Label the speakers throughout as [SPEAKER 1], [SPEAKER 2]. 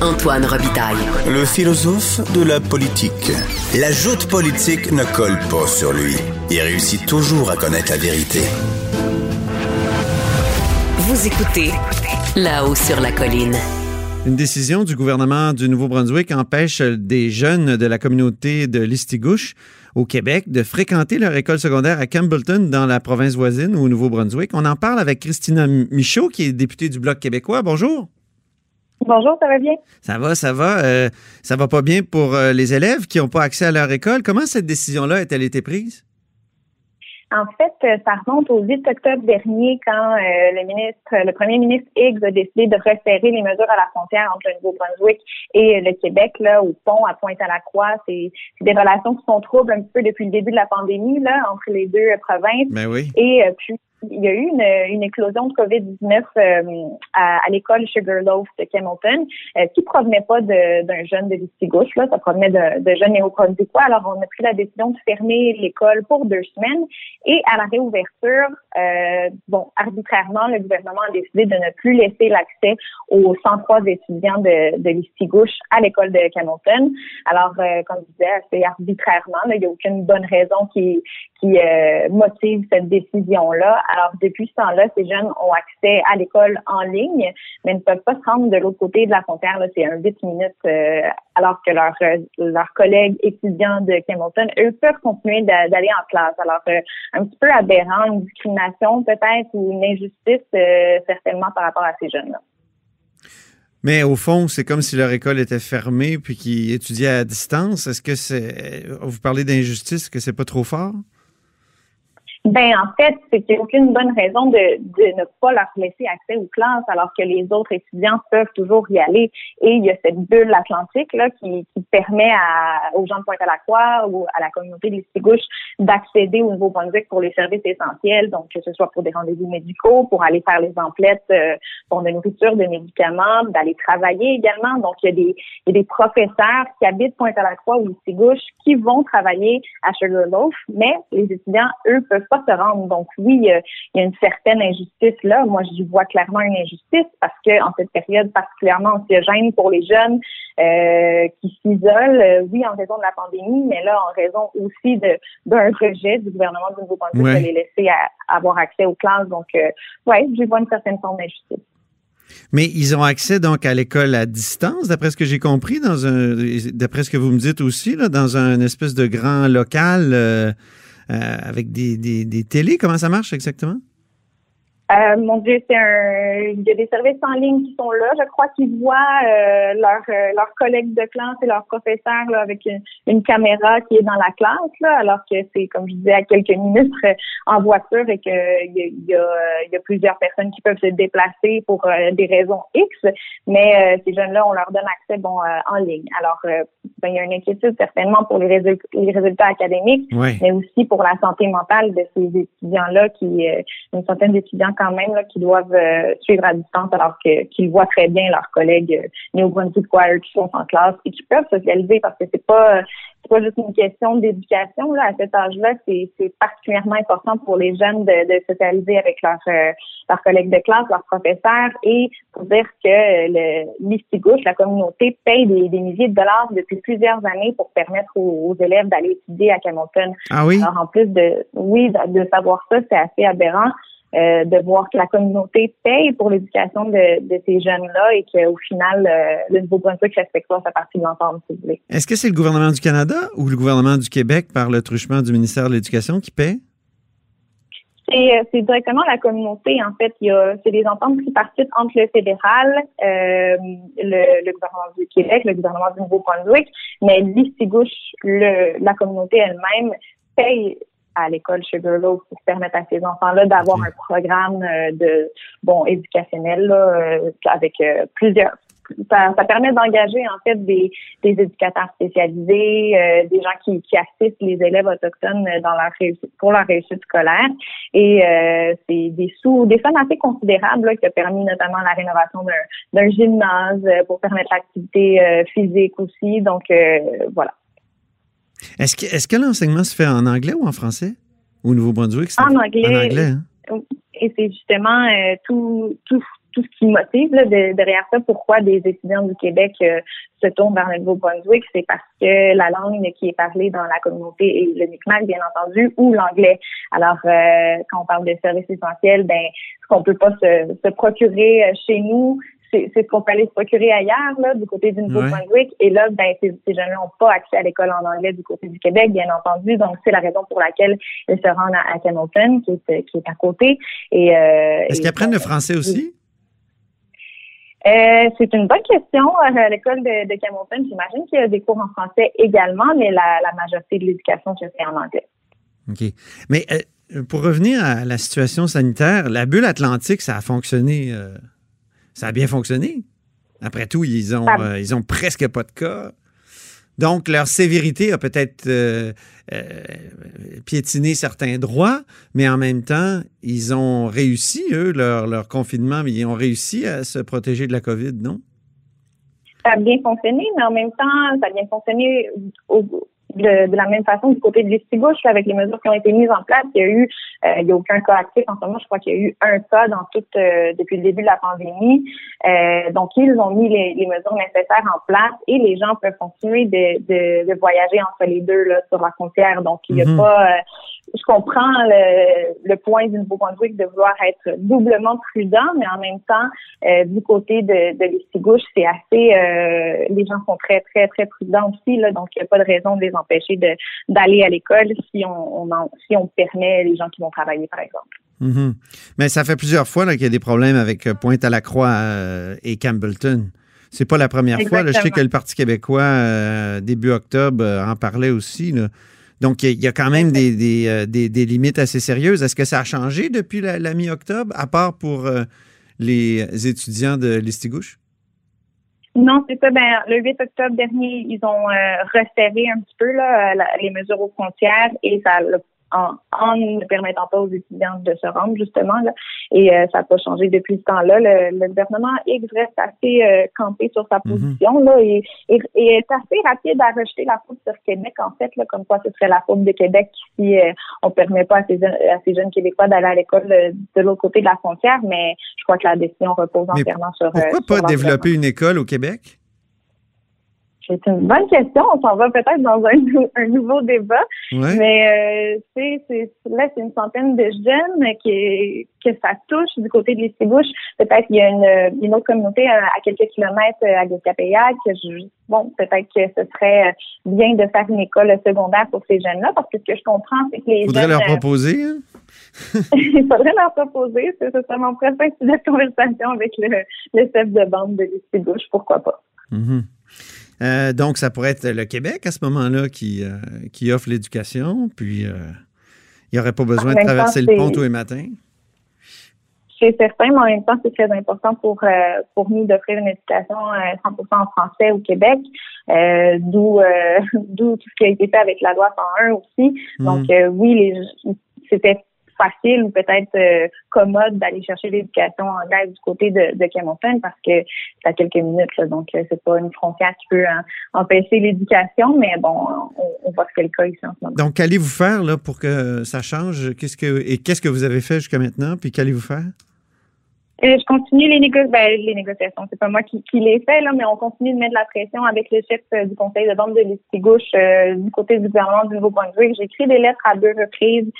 [SPEAKER 1] Antoine Robitaille.
[SPEAKER 2] Le philosophe de la politique. La joute politique ne colle pas sur lui. Il réussit toujours à connaître la vérité.
[SPEAKER 1] Vous écoutez là-haut sur la colline.
[SPEAKER 3] Une décision du gouvernement du Nouveau-Brunswick empêche des jeunes de la communauté de Listigouche au Québec de fréquenter leur école secondaire à Campbellton dans la province voisine au Nouveau-Brunswick. On en parle avec Christina Michaud, qui est députée du Bloc québécois. Bonjour.
[SPEAKER 4] Bonjour, ça va bien?
[SPEAKER 3] Ça va, ça va. Euh, ça va pas bien pour euh, les élèves qui n'ont pas accès à leur école. Comment cette décision-là a-t-elle été prise?
[SPEAKER 4] En fait, euh, ça remonte au 8 octobre dernier quand le ministre, le premier ministre Higgs a décidé de resserrer les mesures à la frontière entre le Nouveau-Brunswick et le Québec, là, au pont à Pointe-à-la-Croix. C'est des relations qui sont troubles un petit peu depuis le début de la pandémie, là, entre les deux provinces.
[SPEAKER 3] Ben oui.
[SPEAKER 4] Et puis, il y a eu une, une éclosion de COVID-19 euh, à, à l'école Sugarloaf de Camelton, euh, qui provenait pas d'un jeune de Listigouche, là, ça provenait de, de jeunes néo-brunswickois. Alors, on a pris la décision de fermer l'école pour deux semaines et à la réouverture, euh, bon, arbitrairement, le gouvernement a décidé de ne plus laisser l'accès aux 103 étudiants de, de Listigouche à l'école de Camelton. Alors, euh, comme je disais, c'est arbitrairement, il n'y a aucune bonne raison qui, qui euh, motive cette décision-là. Alors, depuis ce temps-là, ces jeunes ont accès à l'école en ligne, mais ne peuvent pas se rendre de l'autre côté de la frontière. C'est un 8 minutes, euh, alors que leurs euh, leurs collègues étudiants de Campbellton, eux, peuvent continuer d'aller en classe. Alors, un petit peu aberrant, une discrimination peut-être ou une injustice certainement par rapport à ces jeunes-là.
[SPEAKER 3] Mais au fond, c'est comme si leur école était fermée puis qu'ils étudiaient à distance. Est-ce que c'est. Vous parlez d'injustice, que c'est pas trop fort?
[SPEAKER 4] Ben en fait, c'est n'y a aucune bonne raison de, de, ne pas leur laisser accès aux classes alors que les autres étudiants peuvent toujours y aller. Et il y a cette bulle atlantique là qui, qui permet à, aux gens de Pointe-à-la-Croix ou à la communauté de l'Istigouche d'accéder au Nouveau-Brunswick pour les services essentiels, donc que ce soit pour des rendez-vous médicaux, pour aller faire les emplettes euh, pour de nourriture, de médicaments, d'aller travailler également. Donc il y a des, il y a des professeurs qui habitent Pointe-à-la-Croix ou l'Istigouche qui vont travailler à Sugarloaf, mais les étudiants, eux, peuvent pas se rendre. Donc oui, il y a une certaine injustice là. Moi, j'y vois clairement une injustice parce que en cette période particulièrement anxiogène pour les jeunes euh, qui s'isolent, euh, oui, en raison de la pandémie, mais là, en raison aussi d'un rejet du gouvernement du Nouveau-Brunswick de les laisser avoir accès aux classes. Donc, euh, ouais, j'y vois une certaine forme d'injustice.
[SPEAKER 3] Mais ils ont accès donc à l'école à distance, d'après ce que j'ai compris, dans un, d'après ce que vous me dites aussi, là, dans un espèce de grand local. Euh, euh, avec des, des, des télés. Comment ça marche exactement?
[SPEAKER 4] Euh, mon Dieu, c'est un. Il y a des services en ligne qui sont là. Je crois qu'ils voient euh, leurs euh, leurs collègues de classe et leurs professeurs là, avec une, caméra qui est dans la classe, là, alors que c'est, comme je disais, à quelques minutes euh, en voiture et qu'il y a, y, a, y a plusieurs personnes qui peuvent se déplacer pour des raisons X. Mais ces jeunes-là, on leur donne accès bon en ligne. Alors, ben, il y a une inquiétude certainement pour les, résultats, les résultats académiques, mais aussi pour la santé mentale de ces étudiants-là, qui une centaine d'étudiants quand même là, qui doivent euh, suivre à distance alors que qu'ils voient très bien leurs collègues euh, néo-brunswick qui sont en classe et qui peuvent socialiser parce que c'est pas c'est pas juste une question d'éducation là à cet âge-là, c'est c'est particulièrement important pour les jeunes de, de socialiser avec leurs euh, leurs collègues de classe, leurs professeurs et pour dire que le l'Istigouche, la communauté paye des, des, milliers de dollars depuis plusieurs années pour permettre aux, élèves d'aller étudier à Camelton.
[SPEAKER 3] Ah oui?
[SPEAKER 4] Alors en plus de oui de, de savoir ça, c'est assez aberrant. Euh, de voir que la communauté paye pour l'éducation de, de, ces jeunes-là et qu'au final, euh, le Nouveau-Brunswick respecte pas sa partie de l'entente, si vous voulez.
[SPEAKER 3] Est-ce que c'est le gouvernement du Canada ou le gouvernement du Québec par le truchement du ministère de l'Éducation qui paie?
[SPEAKER 4] C'est, euh, directement la communauté, en fait. Il y a, c'est des ententes tripartites entre le fédéral, euh, le, le, gouvernement du Québec, le gouvernement du Nouveau-Brunswick, mais l'Istigouche, la communauté elle-même paye à l'école Sugarloaf pour permettre à ces enfants-là d'avoir un programme euh, de bon éducationnel euh, avec euh, plusieurs ça, permet d'engager en fait des, des éducateurs spécialisés, des gens qui, qui assistent les élèves autochtones dans leur réussite, pour leur réussite scolaire. Et c'est des sous, des sommes assez considérables qui ont permis notamment la rénovation d'un gymnase pour permettre l'activité physique aussi. Donc voilà.
[SPEAKER 3] Est-ce que, est que l'enseignement se fait en anglais ou en français? Au Nouveau-Brunswick?
[SPEAKER 4] En anglais.
[SPEAKER 3] En anglais, hein?
[SPEAKER 4] Et c'est justement euh, tout, tout, tout ce qui motive là, derrière ça, pourquoi des étudiants du Québec euh, se tournent vers le Nouveau-Brunswick, c'est parce que la langue qui est parlée dans la communauté est le Mi'kmaq, bien entendu, ou l'anglais. Alors, euh, quand on parle de services essentiels, ben, ce qu'on peut pas se, se procurer chez nous, c'est ce qu'on peut aller se procurer ailleurs, là, du côté du Nouveau-Brunswick. Et là, ben, ces, ces jeunes n'ont pas accès à l'école en anglais du côté du Québec, bien entendu. Donc, c'est la raison pour laquelle ils se rendent à, Hamilton, qui est, qui est à côté. Et,
[SPEAKER 3] euh, Est-ce qu'ils apprennent le français aussi?
[SPEAKER 4] Euh, c'est une bonne question. Euh, à l'école de, de Hamilton, j'imagine qu'il y a des cours en français également, mais la, la majorité de l'éducation se fait en anglais.
[SPEAKER 3] OK. Mais euh, pour revenir à la situation sanitaire, la bulle atlantique, ça a fonctionné ça a bien fonctionné. Après tout, ils ont, euh, ils ont presque pas de cas. Donc, leur sévérité a peut-être euh, euh, piétiné certains droits, mais en même temps, ils ont réussi, eux, leur, leur confinement, ils ont réussi à se protéger de la COVID, non?
[SPEAKER 4] Ça a bien fonctionné, mais en même temps, ça a bien fonctionné au, de, la même façon du côté de l'Estigouche, avec les mesures qui ont été mises en place, il y a eu, euh, il y a aucun cas actif en ce moment. Je crois qu'il y a eu un cas dans toute euh, depuis le début de la pandémie. Euh, donc ils ont mis les, les, mesures nécessaires en place et les gens peuvent continuer de, de, de voyager entre les deux là sur la frontière. Donc il n'y a mhm. pas je comprends le, le point du Nouveau-Brunswick de vouloir être doublement prudent, mais en même temps, euh, du côté de, de l'Estigouche, c'est assez, euh, les gens sont très, très, très prudents aussi, là, donc il n'y a pas de raison de les empêcher de, d'aller à l'école si on, on si on permet les gens qui vont travailler, par exemple.
[SPEAKER 3] Mm-hmm. Mais ça fait plusieurs fois là, qu'il y a des problèmes avec euh, Pointe-à-la-Croix euh, et Campbellton. C'est pas la première fois. Là, je sais que le Parti québécois, début octobre, en parlait aussi. Là. Donc, il y, a quand même euh, des, des, limites assez sérieuses. Est-ce que ça a changé depuis la, mi-octobre, à part pour euh, les étudiants de l'Istigouche?
[SPEAKER 4] Non, c'est ça. Ben, le 8 octobre dernier, ils ont euh, resserré un petit peu là, les mesures aux frontières et ça en, en, ne permettant pas aux étudiants de se rendre justement là. Et euh, ça n'a pas changé depuis ce temps-là. Le, le, gouvernement X reste assez euh, campé sur sa mhm. position là et, et, est assez rapide à rejeter la faute sur Québec en fait là, comme quoi ce serait la faute de Québec si euh, on permet pas à ces, à ces jeunes Québécois d'aller à l'école de, l'autre côté de la frontière. Mais je crois que la décision repose entièrement sur.
[SPEAKER 3] Pourquoi pas développer une école au Québec?
[SPEAKER 4] C'est une bonne question. On s'en va peut-être dans un, nouveau débat. Mais euh, c'est, là, c'est une centaine de jeunes qui, que ça touche du côté de l'Estébouche. Peut-être qu'il y a une, une autre communauté à, quelques kilomètres à Guacapayac. Bon, peut-être que ce serait bien de faire une école secondaire pour ces jeunes-là, parce que ce que je comprends, c'est que les
[SPEAKER 3] Faudrait leur proposer, hein?
[SPEAKER 4] Il faudrait leur proposer. C'est mon prochain sujet de conversation avec le, le chef de bande de l'Estébouche. Pourquoi pas?
[SPEAKER 3] Mm-hmm. Euh, donc, ça pourrait être le Québec à ce moment-là qui, euh, qui offre l'éducation, puis euh, il n'y aurait pas besoin de traverser le pont tous les matins.
[SPEAKER 4] C'est certain, mais en même temps, c'est très important pour pour nous d'offrir une éducation 100% en français au Québec, d'où d'où tout ce qui a été fait avec la loi 101 aussi. Donc oui, les c'était facile ou peut-être euh, commode d'aller chercher l'éducation anglaise du côté de, de parce que c'est à quelques minutes, donc euh, c'est pas une frontière qui peut hein, empêcher l'éducation, mais bon, on, voit que c'est le cas ici en ce moment.
[SPEAKER 3] Donc, qu'allez-vous faire là pour que ça change? Qu'est-ce que et qu'est-ce que vous avez fait jusqu'à maintenant? Puis qu'allez-vous faire?
[SPEAKER 4] Euh, je continue les, négo ben, les négociations. C'est pas moi qui, qui les fais, là, mais on continue de mettre la pression avec le chef euh, du conseil de vente de l'Estigouche euh, du côté du gouvernement du Nouveau-Brunswick. J'ai écrit des lettres à deux reprises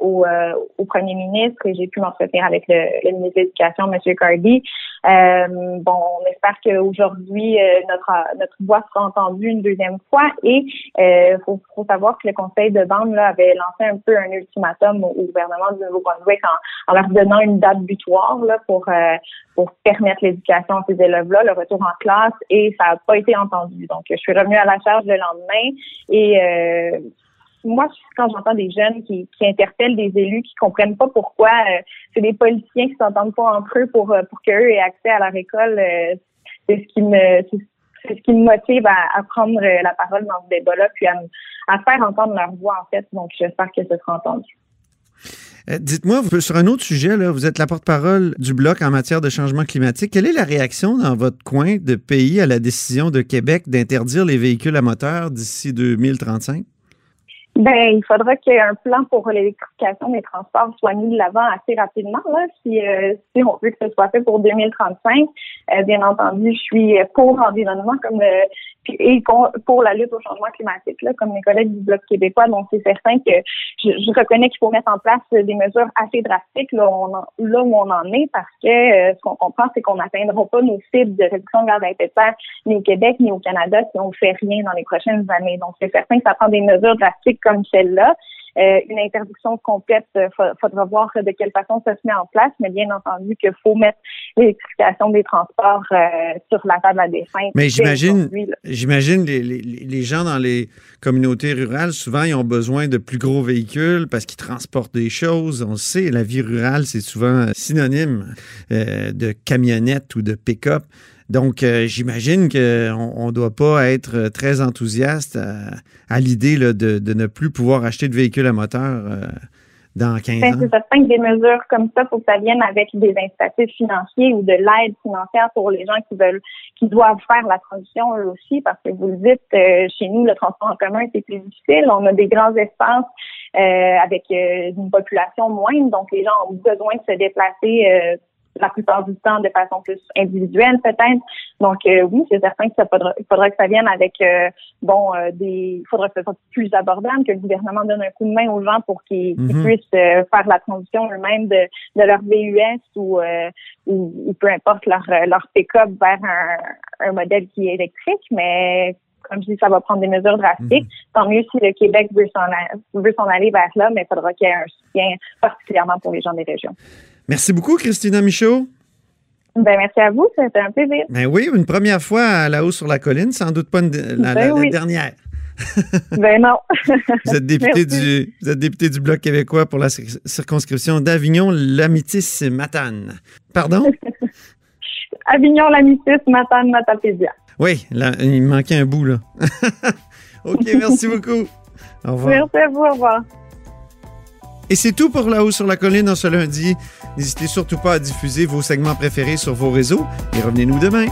[SPEAKER 4] au, au premier ministre et j'ai pu m'entretenir avec le, le, ministre de l'Éducation, M. Cardi. bon, on espère qu'aujourd'hui, notre, notre voix sera entendue une deuxième fois et il faut, faut, savoir que le conseil de vente là, avait lancé un peu un ultimatum au, gouvernement du Nouveau-Brunswick en, en leur donnant une date butoir pour, euh, pour permettre l'éducation à ces élèves-là, le retour en classe, et ça n'a pas été entendu. Donc, je suis revenue à la charge le lendemain et euh, moi, quand j'entends des jeunes qui, interpellent des élus qui comprennent pas pourquoi euh, c'est des politiciens qui s'entendent pas entre eux pour pour qu'eux aient accès à leur école, c'est ce qui me c'est ce qui me motive à, prendre la parole dans ce débat-là, puis à, à faire entendre leur voix en fait. Donc, j'espère que ce sera entendu.
[SPEAKER 3] Euh, dites-moi, sur un autre sujet, vous êtes la porte-parole du Bloc en matière de changement climatique. Quelle est la réaction dans votre coin de pays à la décision de Québec d'interdire les véhicules à moteur d'ici 2035?
[SPEAKER 4] Ben, il faudra qu'un plan pour l'électrification des transports soit mis de l'avant assez rapidement, là, si, euh, si on veut que ce soit fait pour 2035. Euh, bien entendu, je suis pour l'environnement comme et pour la lutte au changement climatique, là, comme mes collègues du Bloc québécois. Donc, c'est certain que je, reconnais qu'il faut mettre en place des mesures assez drastiques là, où on en est, parce que ce qu'on comprend, c'est qu'on n'atteindra pas nos cibles de réduction de gaz à effet de serre ni au Québec ni au Canada si on ne fait rien dans les prochaines années. Donc, c'est certain que ça prend des mesures drastiques comme celle-là. Euh, une interdiction complète, il euh, faudra voir de quelle façon ça se met en place, mais bien entendu qu'il faut mettre l'électrification des transports euh, sur la table à des fins.
[SPEAKER 3] Mais j'imagine, j'imagine les, les, les, gens dans les communautés rurales, souvent, ils ont besoin de plus gros véhicules parce qu'ils transportent des choses. On sait, la vie rurale, c'est souvent synonyme de camionnette ou de pick-up. Donc, euh, j'imagine qu'on ne doit pas être très enthousiaste à, l'idée de, de, ne plus pouvoir acheter de véhicules à moteur euh, dans 15 ben, ans.
[SPEAKER 4] C'est certain que des mesures comme ça, faut que ça vienne avec des incitatifs financiers ou de l'aide financière pour les gens qui veulent, qui doivent faire la transition eux aussi, parce que vous le dites, euh, chez nous, le transport en commun, c'est plus difficile. On a des grands espaces avec une population moindre, donc les gens ont besoin de se déplacer la plupart du temps de façon plus individuelle peut-être. Donc euh, oui, c'est certain que ça faudra, il faudra que ça vienne avec euh, bon euh, des il faudra que ce soit plus abordable, que le gouvernement donne un coup de main aux gens pour qu'ils mhm. puissent faire la transition eux-mêmes de, de leur VUS ou, ou, peu importe leur leur pick-up vers un, un modèle qui est électrique, mais comme je dis, ça va prendre des mesures drastiques. Mhm. Tant mieux si le Québec veut s'en aller vers là, mais il faudra qu'il y ait un soutien particulièrement pour les gens des régions.
[SPEAKER 3] Merci beaucoup, Christina Michaud.
[SPEAKER 4] Ben, merci à vous, c'était un plaisir.
[SPEAKER 3] Ben oui, une première fois à la haut sur la colline, sans doute pas la,
[SPEAKER 4] ben
[SPEAKER 3] dernière.
[SPEAKER 4] ben non.
[SPEAKER 3] vous, êtes député du, vous êtes député du Bloc québécois pour la circonscription d'Avignon, Lamitis, Matane. Pardon?
[SPEAKER 4] Avignon, Lamitis, Matane, Matapédia.
[SPEAKER 3] Oui, là, il me manquait un bout, là. OK, merci beaucoup. Au revoir.
[SPEAKER 4] Merci à vous, au revoir.
[SPEAKER 3] Et c'est tout pour La Haut sur la Colline en ce lundi. N'hésitez surtout pas à diffuser vos segments préférés sur vos réseaux et revenez-nous demain.